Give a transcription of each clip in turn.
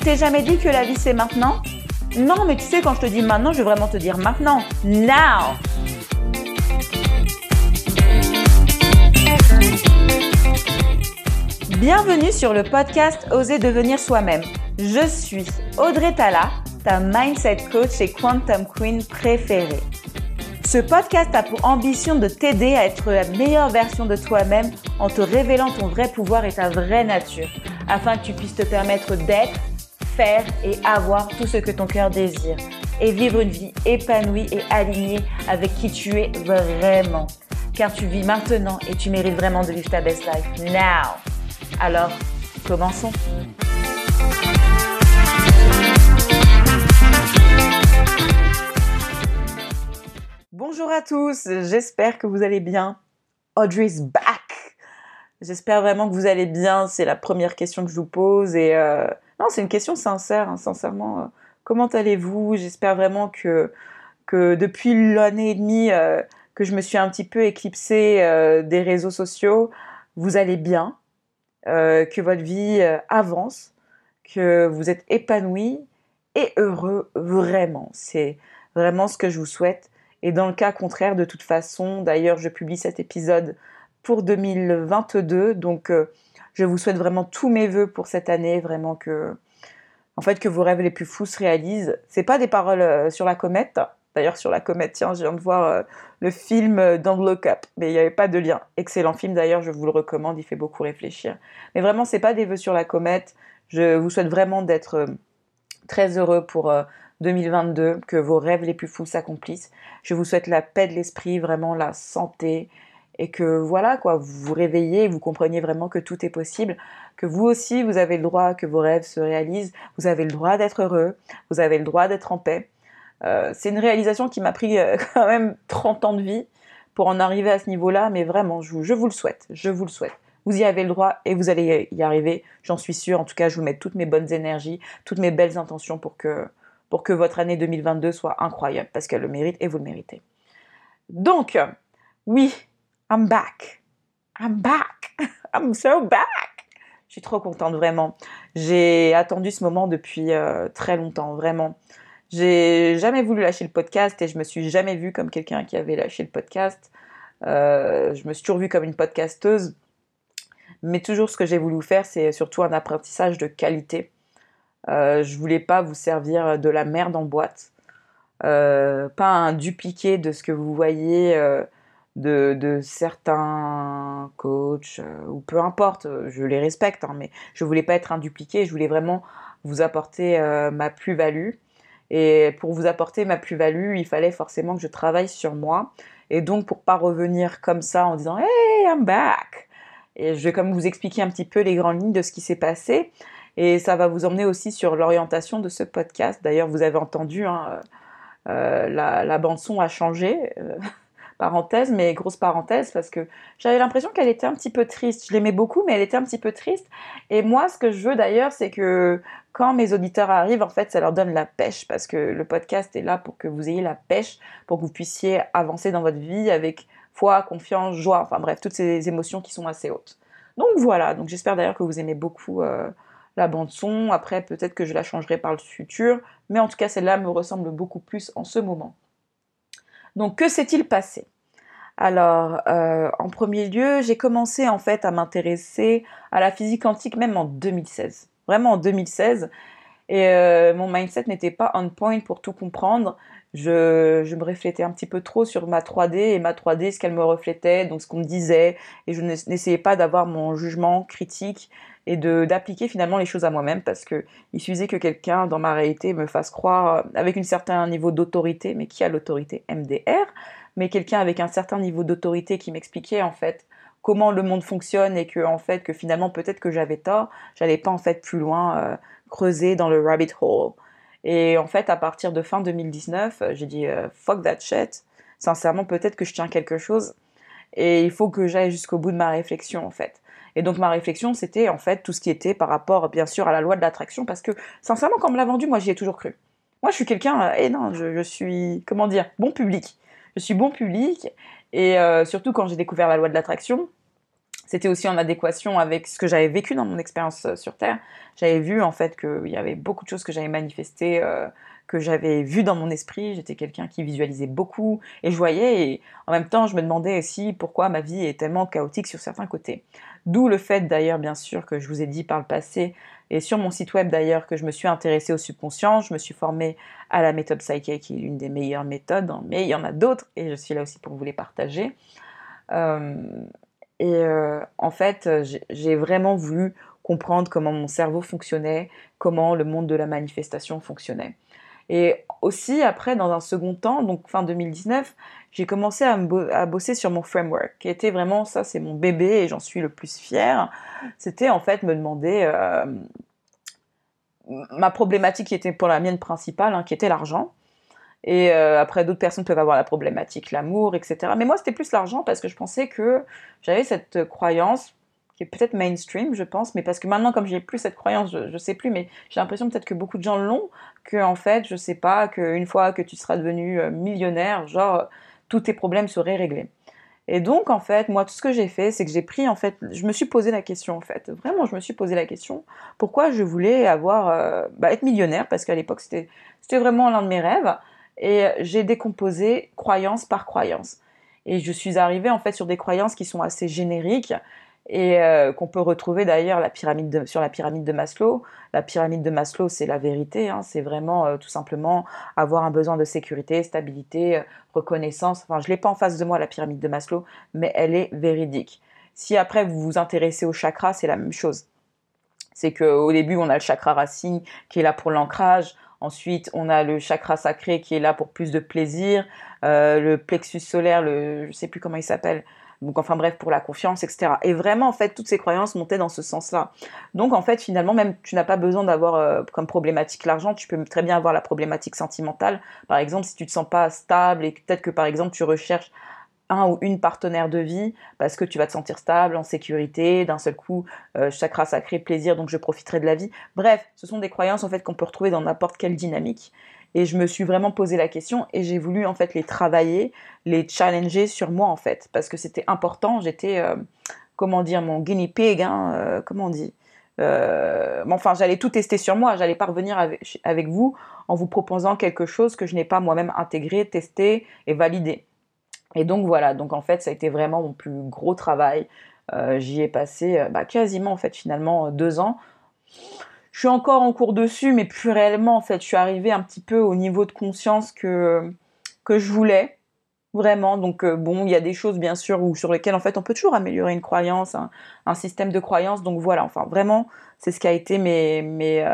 t'es jamais dit que la vie c'est maintenant? Non, mais tu sais, quand je te dis maintenant, je veux vraiment te dire maintenant. Now Bienvenue sur le podcast Oser devenir soi-même. Je suis Audrey Tala, ta mindset coach et quantum queen préférée. Ce podcast a pour ambition de t'aider à être la meilleure version de toi-même en te révélant ton vrai pouvoir et ta vraie nature, afin que tu puisses te permettre d'être, et avoir tout ce que ton cœur désire, et vivre une vie épanouie et alignée avec qui tu es vraiment. Car tu vis maintenant et tu mérites vraiment de vivre ta best life now. Alors, commençons. Bonjour à tous, j'espère que vous allez bien. Audrey's back. J'espère vraiment que vous allez bien. C'est la première question que je vous pose et euh, non, c'est une question sincère, hein, sincèrement. Euh, comment allez-vous? J'espère vraiment que que depuis l'année et demie euh, que je me suis un petit peu éclipsée des réseaux sociaux, vous allez bien, euh, que votre vie euh, avance, que vous êtes épanoui et heureux vraiment. C'est vraiment ce que je vous souhaite. Et dans le cas contraire, de toute façon, d'ailleurs, je publie cet épisode pour 2022, donc euh, je vous souhaite vraiment tous mes voeux pour cette année, vraiment que, en fait, que vos rêves les plus fous se réalisent. C'est pas des paroles sur la comète, D'ailleurs, sur la comète, tiens, je viens de voir euh, le film euh, Don't Look Up, mais il n'y avait pas de lien. Excellent film d'ailleurs, je vous le recommande, il fait beaucoup réfléchir. Mais vraiment, c'est pas des vœux sur la comète. Je vous souhaite vraiment d'être euh, très heureux pour 2022, que vos rêves les plus fous s'accomplissent. Je vous souhaite la paix de l'esprit, vraiment la santé, et que voilà quoi, vous vous réveillez, vous compreniez vraiment que tout est possible, que vous aussi vous avez le droit que vos rêves se réalisent, vous avez le droit d'être heureux, vous avez le droit d'être en paix. Euh, c'est une réalisation qui m'a pris euh, quand même 30 ans de vie pour en arriver à ce niveau-là, mais vraiment, je vous, le souhaite, je vous le souhaite. Vous y avez le droit et vous allez y arriver, j'en suis sûre. En tout cas, je vous mets toutes mes bonnes énergies, toutes mes belles intentions pour que, pour que votre année 2022 soit incroyable, parce qu'elle le mérite et vous le méritez. Donc, oui, I'm back. I'm back. I'm so back. Je suis trop contente, vraiment. J'ai attendu ce moment depuis euh, très longtemps, vraiment. J'ai jamais voulu lâcher le podcast et je me suis jamais vue comme quelqu'un qui avait lâché le podcast. Euh, je me suis toujours vue comme une podcasteuse. Mais toujours ce que j'ai voulu faire, c'est surtout un apprentissage de qualité. Euh, je voulais pas vous servir de la merde en boîte. Euh, pas un dupliqué de ce que vous voyez de, certains coachs, ou peu importe, je les respecte, hein, mais je voulais pas être un dupliqué, je voulais vraiment vous apporter ma plus-value. Et pour vous apporter ma plus-value, il fallait forcément que je travaille sur moi. Et donc, pour pas revenir comme ça en disant Hey, I'm back Et je vais comme vous expliquer un petit peu les grandes lignes de ce qui s'est passé. Et ça va vous emmener aussi sur l'orientation de ce podcast. D'ailleurs, vous avez entendu, hein, euh, la, la bande-son a changé. Parenthèse, mais grosse parenthèse, parce que j'avais l'impression qu'elle était un petit peu triste. Je l'aimais beaucoup, mais elle était un petit peu triste. Et moi, ce que je veux d'ailleurs, c'est que quand mes auditeurs arrivent, en fait, ça leur donne la pêche, parce que le podcast est là pour que vous ayez la pêche, pour que vous puissiez avancer dans votre vie avec foi, confiance, joie, enfin bref, toutes ces émotions qui sont assez hautes. Donc voilà, donc j'espère d'ailleurs que vous aimez beaucoup euh, la bande son. Après, peut-être que je la changerai par le futur, mais en tout cas, celle-là me ressemble beaucoup plus en ce moment. Donc que s'est-il passé? Alors, euh, en premier lieu, j'ai commencé en fait à m'intéresser à la physique quantique même en 2016. Vraiment en 2016. Et euh, mon mindset n'était pas on point pour tout comprendre. Je, je, me reflétais un petit peu trop sur ma 3D et ma 3D, ce qu'elle me reflétait, donc ce qu'on me disait. Et je n'essayais pas d'avoir mon jugement critique et d'appliquer finalement les choses à moi-même parce que il suffisait que quelqu'un dans ma réalité me fasse croire avec un certain niveau d'autorité, mais qui a l'autorité MDR, mais quelqu'un avec un certain niveau d'autorité qui m'expliquait en fait comment le monde fonctionne et que en fait que finalement peut-être que j'avais tort, j'allais pas en fait plus loin euh, creuser dans le rabbit hole. Et en fait à partir de fin 2019, j'ai dit euh, fuck that shit. Sincèrement, peut-être que je tiens quelque chose et il faut que j'aille jusqu'au bout de ma réflexion en fait. Et donc ma réflexion, c'était en fait tout ce qui était par rapport, bien sûr, à la loi de l'attraction, parce que sincèrement, quand on me l'a vendu, moi j'y ai toujours cru. Moi, je suis quelqu'un, et euh, eh non, je, suis, comment dire, bon public. Je suis bon public, et euh, surtout quand j'ai découvert la loi de l'attraction, c'était aussi en adéquation avec ce que j'avais vécu dans mon expérience euh, sur Terre. J'avais vu en fait qu'il y avait beaucoup de choses que j'avais manifestées, euh, que j'avais vues dans mon esprit. J'étais quelqu'un qui visualisait beaucoup et je voyais. Et en même temps, je me demandais aussi pourquoi ma vie est tellement chaotique sur certains côtés. D'où le fait d'ailleurs, bien sûr, que je vous ai dit par le passé et sur mon site web d'ailleurs que je me suis intéressée au subconscient. Je me suis formée à la méthode Psyche qui est l'une des meilleures méthodes, hein, mais il y en a d'autres et je suis là aussi pour vous les partager. Euh, et euh, en fait, j'ai vraiment voulu comprendre comment mon cerveau fonctionnait, comment le monde de la manifestation fonctionnait. Et aussi, après, dans un second temps, donc fin 2019, j'ai commencé à, à, bosser sur mon framework, qui était vraiment, ça c'est mon bébé et j'en suis le plus fière. C'était en fait me demander euh, ma problématique qui était pour la mienne principale, hein, qui était l'argent. Et euh, après, d'autres personnes peuvent avoir la problématique, l'amour, etc. Mais moi, c'était plus l'argent parce que je pensais que j'avais cette croyance qui est peut-être mainstream, je pense, mais parce que maintenant, comme j'ai plus cette croyance, je, ne sais plus, mais j'ai l'impression peut-être que beaucoup de gens l'ont, que en fait, je sais pas, qu'une fois que tu seras devenu euh, millionnaire, genre, tous tes problèmes seraient réglés. Et donc, en fait, moi, tout ce que j'ai fait, c'est que j'ai pris, en fait, je me suis posé la question, en fait. Vraiment, je me suis posé la question, pourquoi je voulais avoir, euh, bah, être millionnaire, parce qu'à l'époque, c'était vraiment l'un de mes rêves et j'ai décomposé croyance par croyance. Et je suis arrivée en fait sur des croyances qui sont assez génériques et euh, qu'on peut retrouver d'ailleurs sur la pyramide de Maslow. La pyramide de Maslow, c'est la vérité, hein. c'est vraiment euh, tout simplement avoir un besoin de sécurité, stabilité, euh, reconnaissance. Enfin, je l'ai pas en face de moi la pyramide de Maslow, mais elle est véridique. Si après vous vous intéressez au chakra, c'est la même chose. C'est qu'au début, on a le chakra racine qui est là pour l'ancrage. Ensuite, on a le chakra sacré qui est là pour plus de plaisir, euh, le plexus solaire, le, je sais plus comment il s'appelle. Donc enfin bref, pour la confiance, etc. Et vraiment, en fait, toutes ces croyances montaient dans ce sens-là. Donc en fait, finalement, même tu n'as pas besoin d'avoir euh, comme problématique l'argent, tu peux très bien avoir la problématique sentimentale. Par exemple, si tu te sens pas stable et peut-être que par exemple tu recherches un ou une partenaire de vie parce que tu vas te sentir stable, en sécurité, d'un seul coup, euh, chakra sacré, plaisir, donc je profiterai de la vie. Bref, ce sont des croyances en fait qu'on peut retrouver dans n'importe quelle dynamique. Et je me suis vraiment posé la question et j'ai voulu en fait les travailler, les challenger sur moi en fait, parce que c'était important. J'étais, euh, comment dire, mon guinea pig, hein, euh, comment on dit. enfin, j'allais tout tester sur moi. J'allais pas revenir avec vous en vous proposant quelque chose que je n'ai pas moi-même intégré, testé et validé. Et donc voilà, donc en fait ça a été vraiment mon plus gros travail. Euh, j'y ai passé euh, bah, quasiment en fait finalement euh, deux ans. Je suis encore en cours dessus, mais plus réellement en fait, je suis arrivée un petit peu au niveau de conscience que, que je voulais vraiment. Donc bon, il y a des choses bien sûr où, sur lesquelles en fait on peut toujours améliorer une croyance, un, système de croyance. Donc voilà, enfin vraiment, c'est ce qui a été mes, mes,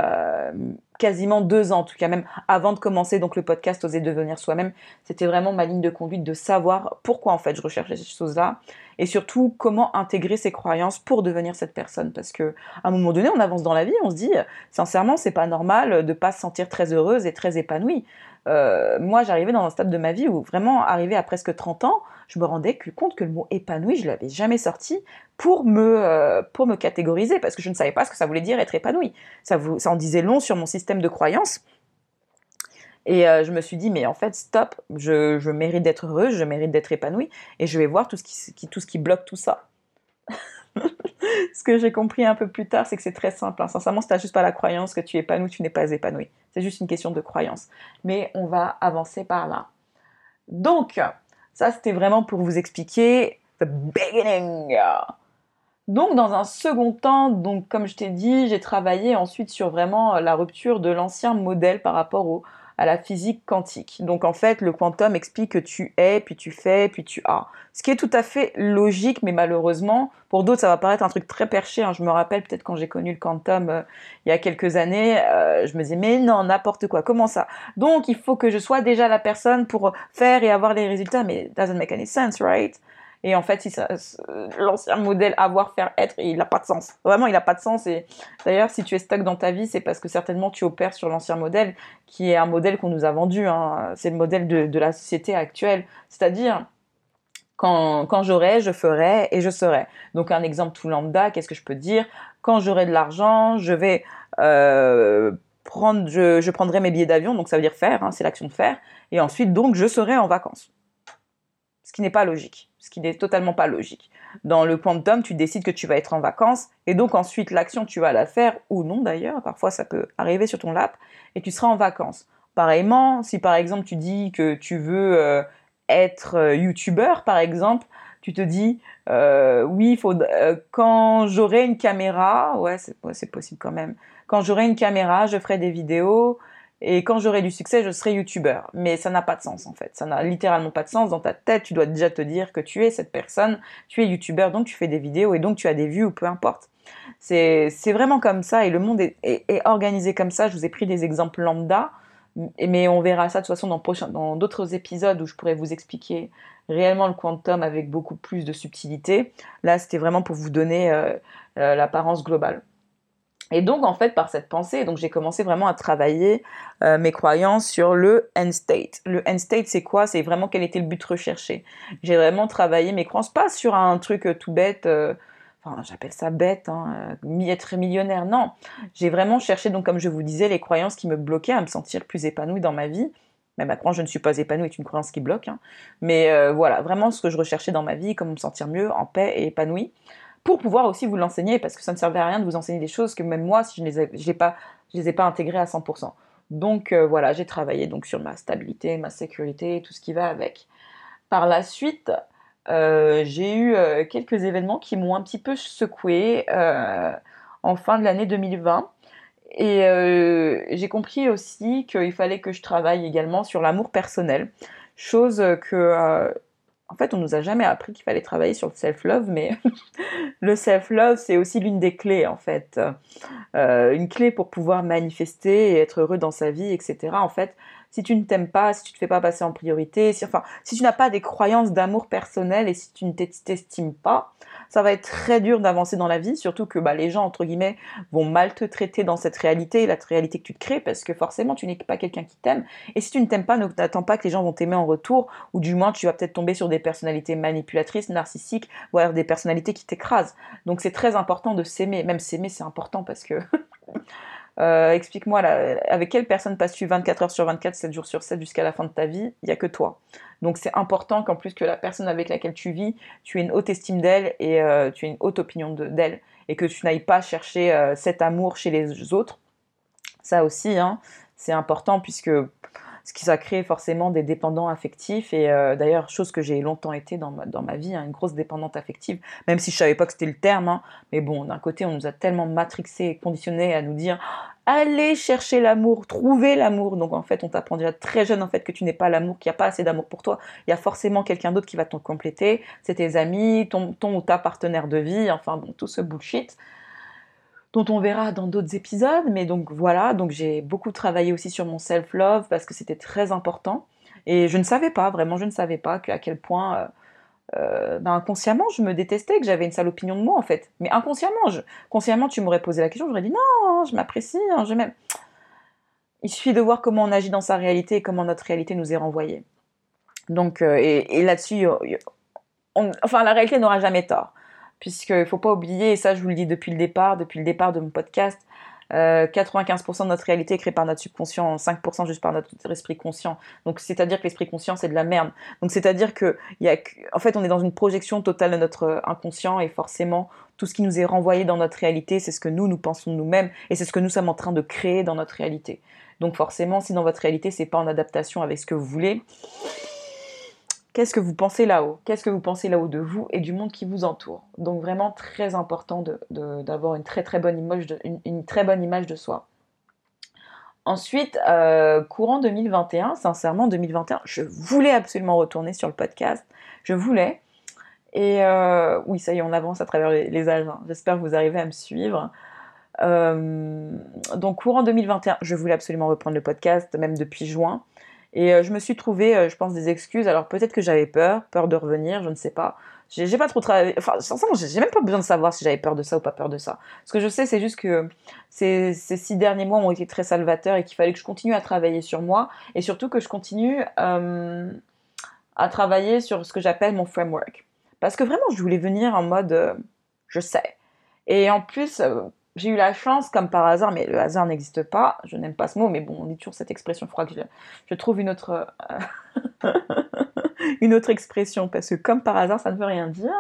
quasiment deux ans, en tout cas même avant de commencer donc le podcast Oser devenir soi-même, c'était vraiment ma ligne de conduite de savoir pourquoi en fait je recherchais ces choses-là et surtout comment intégrer ces croyances pour devenir cette personne parce que à un moment donné on avance dans la vie, on se dit sincèrement c'est pas normal de pas se sentir très heureuse et très épanouie. Euh, moi j'arrivais dans un stade de ma vie où vraiment arrivé à presque 30 ans, je me rendais compte que le mot épanoui, je l'avais jamais sorti pour me, euh, pour me catégoriser, parce que je ne savais pas ce que ça voulait dire être épanoui. Ça, en disait long sur mon système de croyance. Et euh, je me suis dit, mais en fait, stop, je, je mérite d'être heureuse, je mérite d'être épanouie, et je vais voir tout ce qui, tout ce qui bloque tout ça. ce que j'ai compris un peu plus tard, c'est que c'est très simple. Hein. Sincèrement, si tu juste pas la croyance que tu es tu n'es pas épanoui. C'est juste une question de croyance. Mais on va avancer par là. Donc, ça, c'était vraiment pour vous expliquer the beginning. Donc, dans un second temps, donc comme je t'ai dit, j'ai travaillé ensuite sur vraiment la rupture de l'ancien modèle par rapport au, à la physique quantique. Donc en fait, le quantum explique que tu es, puis tu fais, puis tu as. Ce qui est tout à fait logique, mais malheureusement, pour d'autres, ça va paraître un truc très perché. Hein. Je me rappelle peut-être quand j'ai connu le quantum euh, il y a quelques années, euh, je me disais, mais non, n'importe quoi, comment ça? Donc il faut que je sois déjà la personne pour faire et avoir les résultats, mais doesn't make any sense, right? Et en fait, l'ancien modèle avoir, faire, être, il n'a pas de sens. Vraiment, il n'a pas de sens. Et d'ailleurs, si tu es stuck dans ta vie, c'est parce que certainement tu opères sur l'ancien modèle, qui est un modèle qu'on nous a vendu. Hein. C'est le modèle de, la société actuelle. C'est-à-dire, quand, quand j'aurai, je ferai et je serai. Donc un exemple tout lambda, qu'est-ce que je peux dire? Quand j'aurai de l'argent, je vais euh, prendre, je, prendrai mes billets d'avion, donc ça veut dire faire, hein, c'est l'action de faire, et ensuite donc je serai en vacances. Ce qui n'est pas logique ce qui n'est totalement pas logique. Dans le quantum, tu décides que tu vas être en vacances, et donc ensuite l'action, tu vas la faire, ou non d'ailleurs, parfois ça peut arriver sur ton lap, et tu seras en vacances. Pareillement, si par exemple tu dis que tu veux euh, être euh, youtubeur, par exemple, tu te dis, euh, oui, quand j'aurai une caméra, ouais, c'est possible quand même, quand j'aurai une caméra, je ferai des vidéos, et quand j'aurai du succès, je serai youtubeur. Mais ça n'a pas de sens en fait. Ça n'a littéralement pas de sens. Dans ta tête, tu dois déjà te dire que tu es cette personne, tu es youtubeur, donc tu fais des vidéos et donc tu as des vues ou peu importe. C'est vraiment comme ça et le monde est, est, organisé comme ça. Je vous ai pris des exemples lambda, mais on verra ça de toute façon dans d'autres épisodes où je pourrais vous expliquer réellement le quantum avec beaucoup plus de subtilité. Là, c'était vraiment pour vous donner euh, euh, l'apparence globale. Et donc, en fait, par cette pensée, donc j'ai commencé vraiment à travailler euh, mes croyances sur le end state. Le end state, c'est quoi? C'est vraiment quel était le but recherché. J'ai vraiment travaillé mes croyances, pas sur un truc euh, tout bête, euh, j'appelle ça bête, hein, être millionnaire, non. J'ai vraiment cherché, donc, comme je vous disais, les croyances qui me bloquaient à me sentir plus épanouie dans ma vie. Même maintenant, je ne suis pas épanouie est une croyance qui bloque. Hein. Mais voilà, vraiment ce que je recherchais dans ma vie, comment me sentir mieux, en paix et épanouie pour pouvoir aussi vous l'enseigner, parce que ça ne servait à rien de vous enseigner des choses que même moi, si je ne les, ai, pas, je les ai pas intégrées à 100%. Donc euh, voilà, j'ai travaillé donc sur ma stabilité, ma sécurité, tout ce qui va avec. Par la suite, euh, j'ai eu euh, quelques événements qui m'ont un petit peu secoué en fin de l'année 2020. Et j'ai compris aussi qu'il fallait que je travaille également sur l'amour personnel, chose que en fait, on nous a jamais appris qu'il fallait travailler sur le self-love, mais le self-love, c'est aussi l'une des clés, en fait. Euh, une clé pour pouvoir manifester et être heureux dans sa vie, etc. En fait, si tu ne t'aimes pas, si tu te fais pas passer en priorité, si, si tu n'as pas des croyances d'amour personnel et si tu ne t'estimes pas, ça va être très dur d'avancer dans la vie, surtout que bah, les gens, entre guillemets, vont mal te traiter dans cette réalité, la réalité que tu te crées, parce que forcément, tu n'es pas quelqu'un qui t'aime. Et si tu ne t'aimes pas, ne t'attends pas que les gens vont t'aimer en retour, ou du moins, tu vas peut-être tomber sur des personnalités manipulatrices, narcissiques, voire des personnalités qui t'écrasent. Donc c'est très important de s'aimer. Même s'aimer, c'est important parce que... Euh, explique-moi, avec quelle personne passes-tu 24 heures sur 24, 7 jours sur 7 jusqu'à la fin de ta vie? Il n'y a que toi. Donc c'est important qu'en plus que la personne avec laquelle tu vis, tu aies une haute estime d'elle et euh, tu aies une haute opinion d'elle. et que tu n'ailles pas chercher euh, cet amour chez les autres. Ça aussi, hein, c'est important puisque ce qui ça crée forcément des dépendants affectifs. Et euh, d'ailleurs, chose que j'ai longtemps été dans ma, dans ma vie, hein, une grosse dépendante affective, même si je savais pas que c'était le terme. Hein. mais bon, d'un côté, on nous a tellement matrixé et conditionné à nous dire allez chercher l'amour, trouver l'amour. Donc en fait, on t'apprend déjà très jeune en fait que tu n'es pas l'amour, qu'il n'y a pas assez d'amour pour toi. Il y a forcément quelqu'un d'autre qui va t'en compléter. C'est tes amis, ton, ton ou ta partenaire de vie, enfin bon, tout ce bullshit dont on verra dans d'autres épisodes. Mais donc voilà, donc j'ai beaucoup travaillé aussi sur mon self-love parce que c'était très important. Et je ne savais pas, vraiment, je ne savais pas à quel point, euh, euh, ben, inconsciemment, je me détestais, que j'avais une sale opinion de moi en fait. Mais inconsciemment, je, consciemment, tu m'aurais posé la question, j'aurais dit non, je m'apprécie, hein, je m'aime. Il suffit de voir comment on agit dans sa réalité et comment notre réalité nous est renvoyée. Donc, euh, et, là-dessus, enfin, la réalité n'aura jamais tort puisqu'il ne faut pas oublier, et ça je vous le dis depuis le départ, depuis le départ de mon podcast, 95% euh, de notre réalité est créée par notre subconscient, 5% juste par notre esprit conscient. Donc c'est-à-dire que l'esprit conscient c'est de la merde. Donc c'est-à-dire que y a, en fait on est dans une projection totale de notre euh, inconscient et forcément tout ce qui nous est renvoyé dans notre réalité c'est ce que nous nous pensons nous-mêmes et c'est ce que nous sommes en train de créer dans notre réalité. Donc forcément si dans votre réalité c'est pas en adaptation avec ce que vous voulez, Qu'est-ce que vous pensez là-haut? Qu'est-ce que vous pensez là-haut de vous et du monde qui vous entoure? Donc vraiment très important d'avoir une très très bonne image de, une, très bonne image de soi. Ensuite, euh, courant 2021, sincèrement 2021, je voulais absolument retourner sur le podcast. Je voulais. Et euh, oui, ça y est, on avance à travers les, âges. Hein. J'espère que vous arrivez à me suivre. Euh, donc courant 2021, je voulais absolument reprendre le podcast, même depuis juin. Et euh, je me suis trouvé, euh, je pense, des excuses. Alors peut-être que j'avais peur, peur de revenir, je ne sais pas. J'ai pas trop travaillé. Enfin, sincèrement, j'ai même pas besoin de savoir si j'avais peur de ça ou pas peur de ça. Ce que je sais, c'est juste que ces, ces, six derniers mois ont été très salvateurs et qu'il fallait que je continue à travailler sur moi et surtout que je continue euh, à travailler sur ce que j'appelle mon framework. Parce que vraiment, je voulais venir en mode je sais. Et en plus, j'ai eu la chance, comme par hasard, mais le hasard n'existe pas, je n'aime pas ce mot, mais bon, on dit toujours cette expression, il faudra que je, trouve une autre, euh, une autre expression, parce que comme par hasard, ça ne veut rien dire.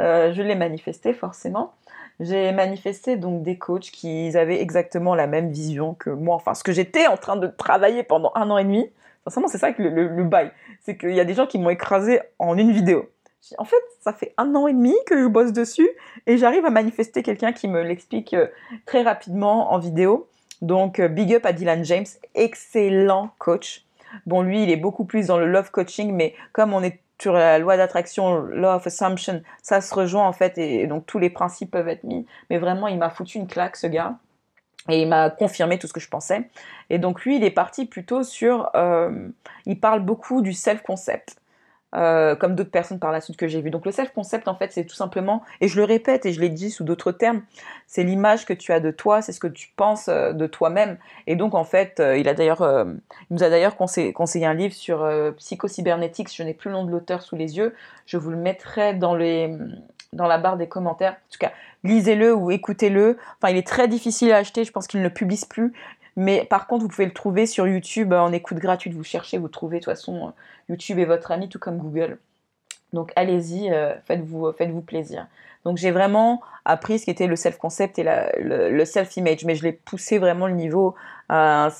Euh, je l'ai manifesté forcément. J'ai manifesté donc des coachs qui avaient exactement la même vision que moi, enfin ce que j'étais en train de travailler pendant un an et demi. Sincèrement, c'est ça que le bail. C'est qu'il y a des gens qui m'ont écrasé en une vidéo. En fait, ça fait un an et demi que je bosse dessus et j'arrive à manifester quelqu'un qui me l'explique euh, très rapidement en vidéo. Donc, euh, big up à Dylan James, excellent coach. Bon, lui, il est beaucoup plus dans le love coaching, mais comme on est sur la loi d'attraction, love assumption, ça se rejoint en fait et donc tous les principes peuvent être mis. Mais vraiment, il m'a foutu une claque, ce gars. Et il m'a confirmé tout ce que je pensais. Et donc lui, il est parti plutôt sur... Euh, il parle beaucoup du self-concept. Euh, comme d'autres personnes par la suite que j'ai vues. Donc le self-concept, en fait, c'est tout simplement, et je le répète et je l'ai dit sous d'autres termes, c'est l'image que tu as de toi, c'est ce que tu penses euh, de toi-même. Et donc en fait, euh, il a d'ailleurs, il nous a d'ailleurs conseillé, un livre sur psychocybernétique. Je n'ai plus le nom de l'auteur sous les yeux. Je vous le mettrai dans les dans la barre des commentaires. En tout cas, lisez-le ou écoutez-le. Enfin, il est très difficile à acheter. Je pense qu'il ne publie plus. Mais par contre, vous pouvez le trouver sur YouTube en écoute gratuite. Vous cherchez, vous trouvez. De toute façon, YouTube est votre ami, tout comme Google. Donc allez-y, euh, faites-vous faites plaisir. Donc j'ai vraiment appris ce qu'était le self-concept et le, self-image, mais je l'ai poussé vraiment le niveau. Euh,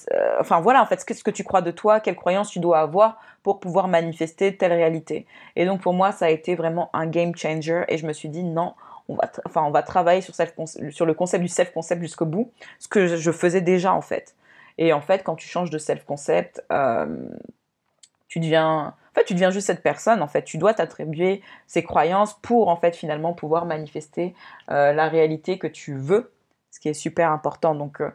enfin voilà, en fait, ce que, tu crois de toi, quelles croyances tu dois avoir pour pouvoir manifester telle réalité. Et donc pour moi, ça a été vraiment un game changer et je me suis dit non, on va, enfin, on va travailler sur, sur le concept du self-concept jusqu'au bout, ce que je faisais déjà en fait. Et en fait, quand tu changes de self-concept, euh, tu deviens, en fait, tu deviens juste cette personne. En fait, tu dois t'attribuer ces croyances pour en fait finalement pouvoir manifester euh, la réalité que tu veux, ce qui est super important. Donc, euh,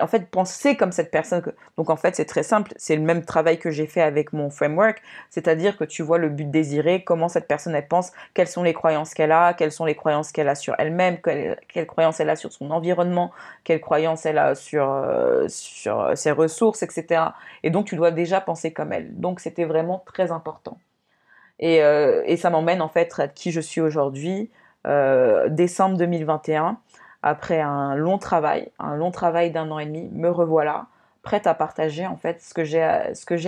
en fait, penser comme cette personne. Donc, en fait, c'est très simple. C'est le même travail que j'ai fait avec mon framework. C'est-à-dire que tu vois le but désiré, comment cette personne, elle pense, quelles sont les croyances qu'elle a, quelles sont les croyances qu'elle a sur elle-même, quelles, croyances elle a sur son environnement, quelles croyances elle a sur, euh, sur ses ressources, etc. Et donc, tu dois déjà penser comme elle. Donc, c'était vraiment très important. Et, euh, et ça m'emmène, en fait, à qui je suis aujourd'hui, euh, décembre 2021 après un long travail, un long travail d'un an et demi, me revoilà, prête à partager en fait ce que j'ai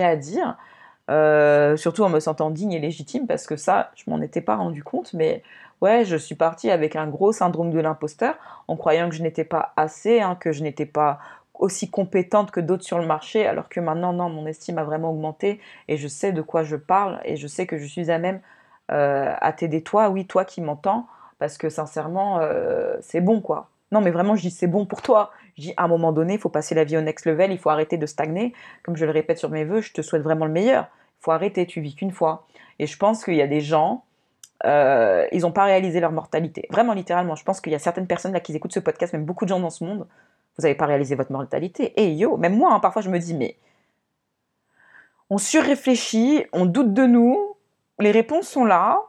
à, dire, euh, surtout en me sentant digne et légitime parce que ça, je m'en étais pas rendu compte, mais ouais, je suis partie avec un gros syndrome de l'imposteur, en croyant que je n'étais pas assez, hein, que je n'étais pas aussi compétente que d'autres sur le marché, alors que maintenant, non, mon estime a vraiment augmenté et je sais de quoi je parle et je sais que je suis à même euh, à t'aider toi, oui, toi qui m'entends, parce que sincèrement, euh, c'est bon quoi. Non, mais vraiment, je dis c'est bon pour toi. Je dis à un moment donné, il faut passer la vie au next level, il faut arrêter de stagner. Comme je le répète sur mes voeux, je te souhaite vraiment le meilleur. Il faut arrêter, tu vis qu'une fois. Et je pense qu'il y a des gens, euh, ils n'ont pas réalisé leur mortalité. Vraiment, littéralement. Je pense qu'il y a certaines personnes là qui écoutent ce podcast, même beaucoup de gens dans ce monde, vous n'avez pas réalisé votre mortalité. Et yo, même moi, hein, parfois je me dis, mais on surréfléchit, on doute de nous, les réponses sont là,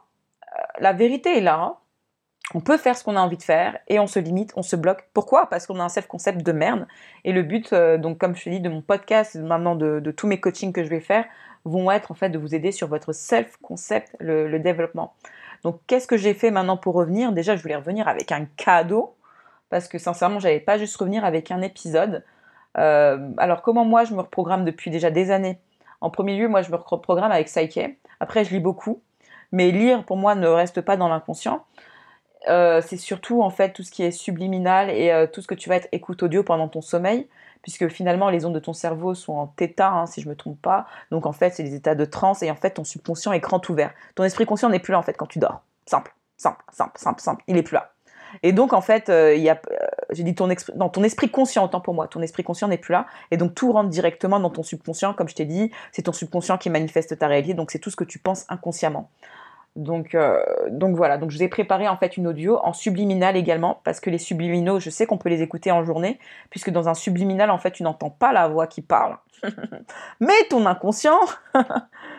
euh, la vérité est là, on peut faire ce qu'on a envie de faire et on se limite, on se bloque. Pourquoi? Parce qu'on a un self-concept de merde. Et le but, euh, donc comme je te dis, de mon podcast, maintenant de, tous mes coachings que je vais faire, vont être en fait de vous aider sur votre self-concept, le, développement. Donc qu'est-ce que j'ai fait maintenant pour revenir? Déjà, je voulais revenir avec un cadeau parce que sincèrement, j'allais pas juste revenir avec un épisode. Euh, alors comment moi je me reprogramme depuis déjà des années? En premier lieu, moi je me reprogramme avec Psyche. Après, je lis beaucoup, mais lire pour moi ne reste pas dans l'inconscient. Euh, c'est surtout en fait tout ce qui est subliminal et euh, tout ce que tu vas être écoute audio pendant ton sommeil, puisque finalement les ondes de ton cerveau sont en θ, hein, si je me trompe pas. Donc en fait, c'est des états de transe et en fait ton subconscient est grand ouvert. Ton esprit conscient n'est plus là en fait quand tu dors. Simple, simple, simple, simple, simple. Il est plus là. Et donc en fait, euh, il a, j'ai dit ton esprit, ton esprit conscient, autant pour moi, ton esprit conscient n'est plus là, et donc tout rentre directement dans ton subconscient, comme je t'ai dit, c'est ton subconscient qui manifeste ta réalité, donc c'est tout ce que tu penses inconsciemment. Donc, euh, donc voilà, donc je vous ai préparé en fait une audio en subliminal également, parce que les subliminaux, je sais qu'on peut les écouter en journée, puisque dans un subliminal, en fait, tu n'entends pas la voix qui parle. Mais ton inconscient,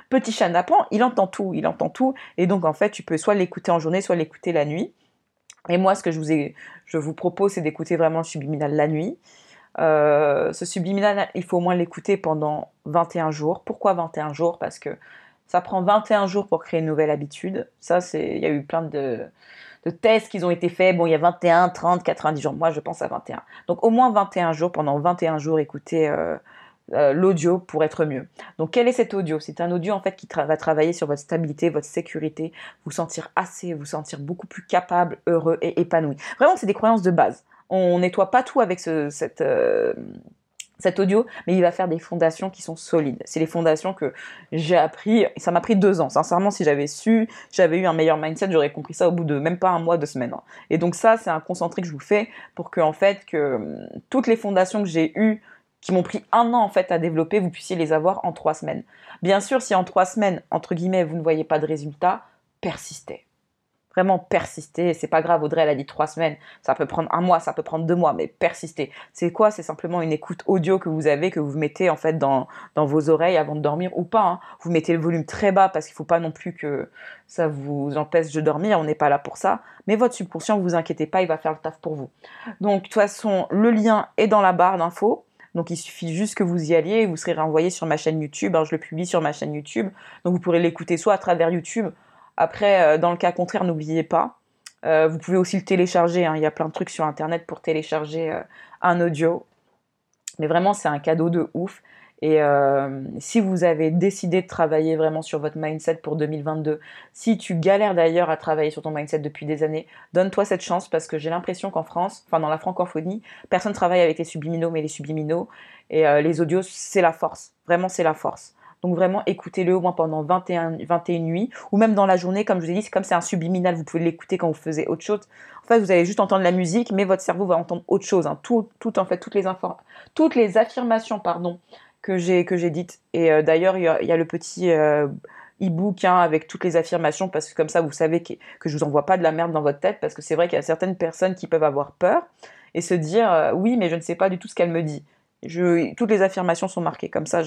petit chat il entend tout, il entend tout, et donc en fait, tu peux soit l'écouter en journée, soit l'écouter la nuit. Et moi, ce que je vous, ai, je vous propose, c'est d'écouter vraiment le subliminal la nuit. Euh, ce subliminal, il faut au moins l'écouter pendant 21 jours. Pourquoi 21 jours? Parce que ça prend 21 jours pour créer une nouvelle habitude. Ça, c'est, il y a eu plein de, tests qui ont été faits. Bon, il y a 21, 30, 90 jours. Moi, je pense à 21. Donc, au moins 21 jours. Pendant 21 jours, écoutez, euh, euh, l'audio pour être mieux. Donc quel est cet audio? C'est un audio en fait qui va travailler sur votre stabilité, votre sécurité, vous sentir assez, vous sentir beaucoup plus capable, heureux et épanoui. Vraiment, c'est des croyances de base. On nettoie pas tout avec ce, cette, euh, cet audio, mais il va faire des fondations qui sont solides. C'est les fondations que j'ai appris, ça m'a pris deux ans. Sincèrement, si j'avais su, j'avais eu un meilleur mindset, j'aurais compris ça au bout de même pas un mois, deux semaines. Hein. Et donc ça, c'est un concentré que je vous fais pour que, en fait, que hum, toutes les fondations que j'ai eues, qui m'ont pris un an en fait à développer, vous puissiez les avoir en trois semaines. Bien sûr, si en trois semaines, entre guillemets, vous ne voyez pas de résultat, persistez vraiment persister. C'est pas grave, Audrey, elle a dit trois semaines. Ça peut prendre un mois, ça peut prendre deux mois, mais persister. C'est quoi? C'est simplement une écoute audio que vous avez, que vous mettez en fait dans, vos oreilles avant de dormir ou pas. Hein. Vous mettez le volume très bas parce qu'il faut pas non plus que ça vous empêche de dormir. On n'est pas là pour ça. Mais votre subconscient, vous inquiétez pas, il va faire le taf pour vous. Donc, de toute façon, le lien est dans la barre d'infos. Donc il suffit juste que vous y alliez et vous serez renvoyé sur ma chaîne YouTube. je le publie sur ma chaîne YouTube. Donc vous pourrez l'écouter soit à travers YouTube, après, euh, dans le cas contraire, n'oubliez pas, euh, vous pouvez aussi le télécharger. Hein. Il y a plein de trucs sur Internet pour télécharger euh, un audio. Mais vraiment, c'est un cadeau de ouf. Et si vous avez décidé de travailler vraiment sur votre mindset pour 2022, si tu galères d'ailleurs à travailler sur ton mindset depuis des années, donne-toi cette chance parce que j'ai l'impression qu'en France, enfin dans la francophonie, personne travaille avec les subliminaux, mais les subliminaux et les audios, c'est la force. Vraiment, c'est la force. Donc vraiment, écoutez-le au moins pendant 21, 21 nuits, ou même dans la journée, comme je vous ai dit, comme c'est un subliminal, vous pouvez l'écouter quand vous faisiez autre chose. En fait, vous allez juste entendre la musique, mais votre cerveau va entendre autre chose. Hein. Tout, en fait, toutes les, toutes les affirmations pardon, que j'ai dites. Et euh, d'ailleurs, il y, a le petit euh, e-book hein, avec toutes les affirmations, parce que comme ça, vous savez que, que je vous envoie pas de la merde dans votre tête, parce que c'est vrai qu'il y a certaines personnes qui peuvent avoir peur et se dire euh, oui, mais je ne sais pas du tout ce qu'elle me dit toutes les affirmations sont marquées. Comme ça,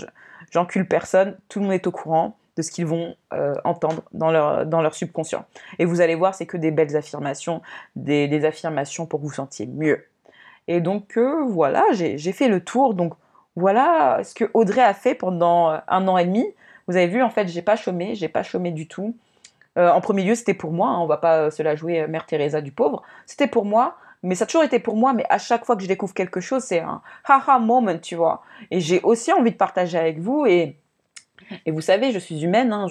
j'encule personne. Tout le monde est au courant de ce qu'ils vont euh, entendre dans leur, dans leur subconscient. Et vous allez voir, c'est que des belles affirmations, des, affirmations pour que vous sentiez mieux. Et donc, euh, voilà, j'ai fait le tour. Donc, voilà ce que Audrey a fait pendant un an et demi. Vous avez vu, en fait, j'ai pas chômé, j'ai pas chômé du tout. Euh, en premier lieu, c'était pour moi. Hein, on va pas se la jouer Mère Teresa du pauvre. C'était pour moi mais ça a toujours été pour moi, mais à chaque fois que je découvre quelque chose, c'est un haha moment, tu vois. Et j'ai aussi envie de partager avec vous. Et, vous savez, je suis humaine, hein,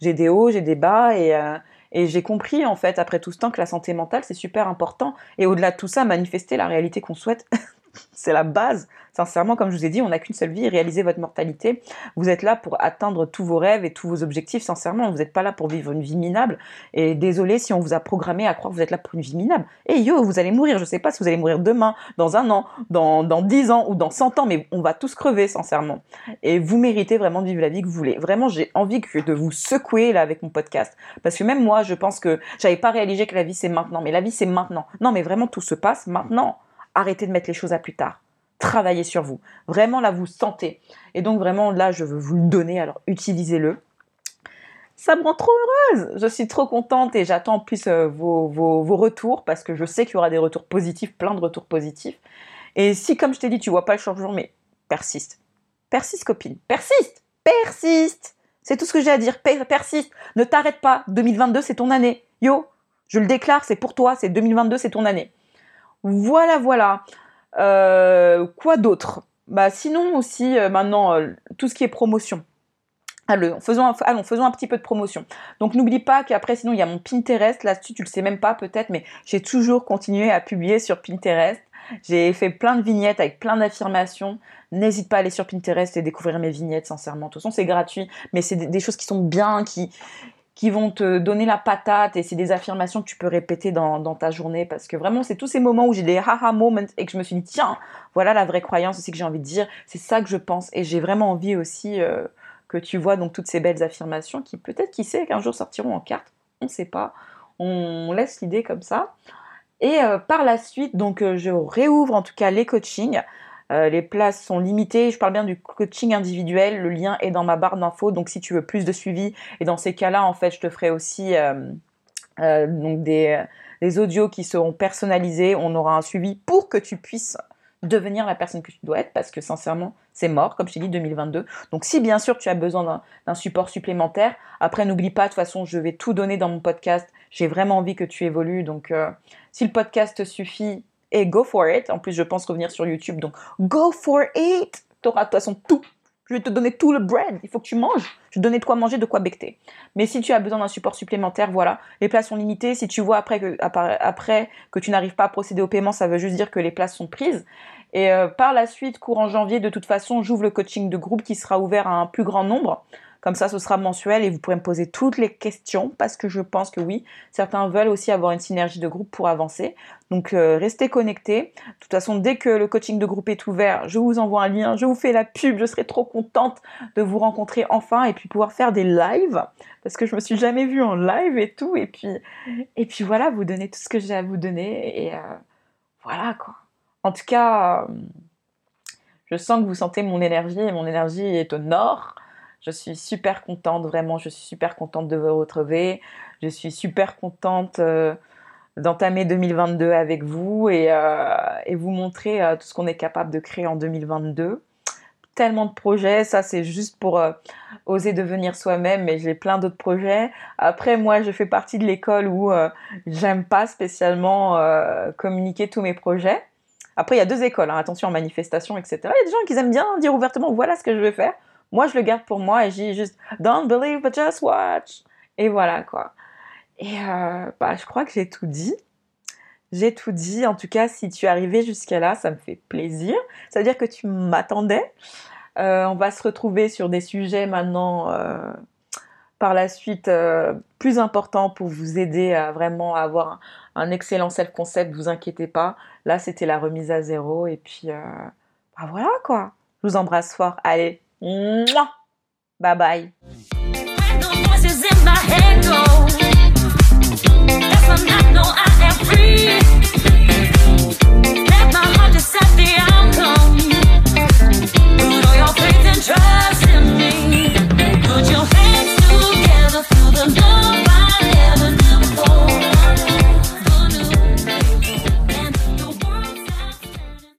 j'ai des hauts, j'ai des bas, et, euh, et j'ai compris, en fait, après tout ce temps, que la santé mentale, c'est super important. Et au-delà de tout ça, manifester la réalité qu'on souhaite, c'est la base. Sincèrement, comme je vous ai dit, on n'a qu'une seule vie, réaliser votre mortalité. Vous êtes là pour atteindre tous vos rêves et tous vos objectifs, sincèrement. Vous n'êtes pas là pour vivre une vie minable. Et désolé si on vous a programmé à croire que vous êtes là pour une vie minable. Et yo, vous allez mourir. Je ne sais pas si vous allez mourir demain, dans un an, dans, dans 10 ans ou dans 100 ans, mais on va tous crever, sincèrement. Et vous méritez vraiment de vivre la vie que vous voulez. Vraiment, j'ai envie de vous secouer là avec mon podcast. Parce que même moi, je pense que j'avais pas réalisé que la vie c'est maintenant. Mais la vie c'est maintenant. Non, mais vraiment, tout se passe maintenant. Arrêtez de mettre les choses à plus tard travaillez sur vous. Vraiment, là, vous sentez. Et donc, vraiment, là, je veux vous le donner, alors utilisez-le. Ça me rend trop heureuse. Je suis trop contente et j'attends en plus euh, vos, vos, retours parce que je sais qu'il y aura des retours positifs, plein de retours positifs. Et si, comme je t'ai dit, tu vois pas le changement, mais persiste. Persiste, copine. Persiste. Persiste. C'est tout ce que j'ai à dire. Persiste. Ne t'arrête pas. 2022, c'est ton année. Yo, je le déclare, c'est pour toi. C'est 2022, c'est ton année. Voilà, voilà. Euh, quoi d'autre? Bah, Sinon aussi, euh, maintenant, euh, tout ce qui est promotion. Allons faisons, un, allons, faisons un petit peu de promotion. Donc n'oublie pas qu'après, sinon, il y a mon Pinterest. Là-dessus, tu le sais même pas peut-être, mais j'ai toujours continué à publier sur Pinterest. J'ai fait plein de vignettes avec plein d'affirmations. N'hésite pas à aller sur Pinterest et découvrir mes vignettes, sincèrement. De toute façon, c'est gratuit, mais c'est des, choses qui sont bien, qui, qui vont te donner la patate et c'est des affirmations que tu peux répéter dans, ta journée parce que vraiment c'est tous ces moments où j'ai des haha moments et que je me suis dit tiens voilà la vraie croyance aussi que j'ai envie de dire. C'est ça que je pense et j'ai vraiment envie aussi euh, que tu vois donc toutes ces belles affirmations qui peut-être qui sait qu'un jour sortiront en carte. On ne sait pas. On laisse l'idée comme ça. Et euh, par la suite donc euh, je réouvre en tout cas les coachings euh, les places sont limitées. Je parle bien du coaching individuel. Le lien est dans ma barre d'infos. Donc, si tu veux plus de suivi, et dans ces cas-là, en fait, je te ferai aussi euh, euh, des, audios qui seront personnalisés. On aura un suivi pour que tu puisses devenir la personne que tu dois être parce que sincèrement c'est mort comme je t'ai dit 2022 donc si bien sûr tu as besoin d'un support supplémentaire après n'oublie pas de toute façon je vais tout donner dans mon podcast j'ai vraiment envie que tu évolues donc si le podcast suffit et go for it. En plus, je pense revenir sur YouTube, donc go for it. tu auras de toute façon tout. Je vais te donner tout le bread. Il faut que tu manges. Je vais te donner de quoi manger, de quoi becter. Mais si tu as besoin d'un support supplémentaire, voilà, les places sont limitées. Si tu vois après que, après que tu n'arrives pas à procéder au paiement, ça veut juste dire que les places sont prises. Et euh, par la suite, courant janvier, de toute façon, j'ouvre le coaching de groupe qui sera ouvert à un plus grand nombre. Comme ça, ce sera mensuel et vous pourrez me poser toutes les questions parce que je pense que oui, certains veulent aussi avoir une synergie de groupe pour avancer. Donc, euh, restez connectés. De toute façon, dès que le coaching de groupe est ouvert, je vous envoie un lien, je vous fais la pub. Je serai trop contente de vous rencontrer enfin et puis pouvoir faire des lives parce que je me suis jamais vue en live et tout. Et puis, voilà, vous donner tout ce que j'ai à vous donner et euh, voilà quoi. En tout cas, euh, je sens que vous sentez mon énergie et mon énergie est au nord. Je suis super contente, vraiment, je suis super contente de vous retrouver. Je suis super contente euh, d'entamer 2022 avec vous et, euh, vous montrer tout ce qu'on est capable de créer en 2022. Tellement de projets, ça c'est juste pour oser devenir soi-même, mais j'ai plein d'autres projets. Après, moi, je fais partie de l'école où j'aime pas spécialement communiquer tous mes projets. Après, il y a deux écoles, hein, attention en manifestation, etc. Il y a des gens qui aiment bien dire ouvertement voilà ce que je vais faire. Moi, je le garde pour moi et j'ai juste don't believe but just watch. Et voilà quoi. Et euh, bah, je crois que j'ai tout dit. J'ai tout dit. En tout cas, si tu es arrivé jusqu'à là, ça me fait plaisir. Ça veut dire que tu m'attendais. Euh, on va se retrouver sur des sujets maintenant euh, par la suite plus importants pour vous aider à vraiment avoir un excellent self-concept, vous inquiétez pas. Là, c'était la remise à zéro. Et puis, bah voilà quoi. Je vous embrasse fort. Allez, Mouah! Bye bye. Trust in me. Put your hands together, the.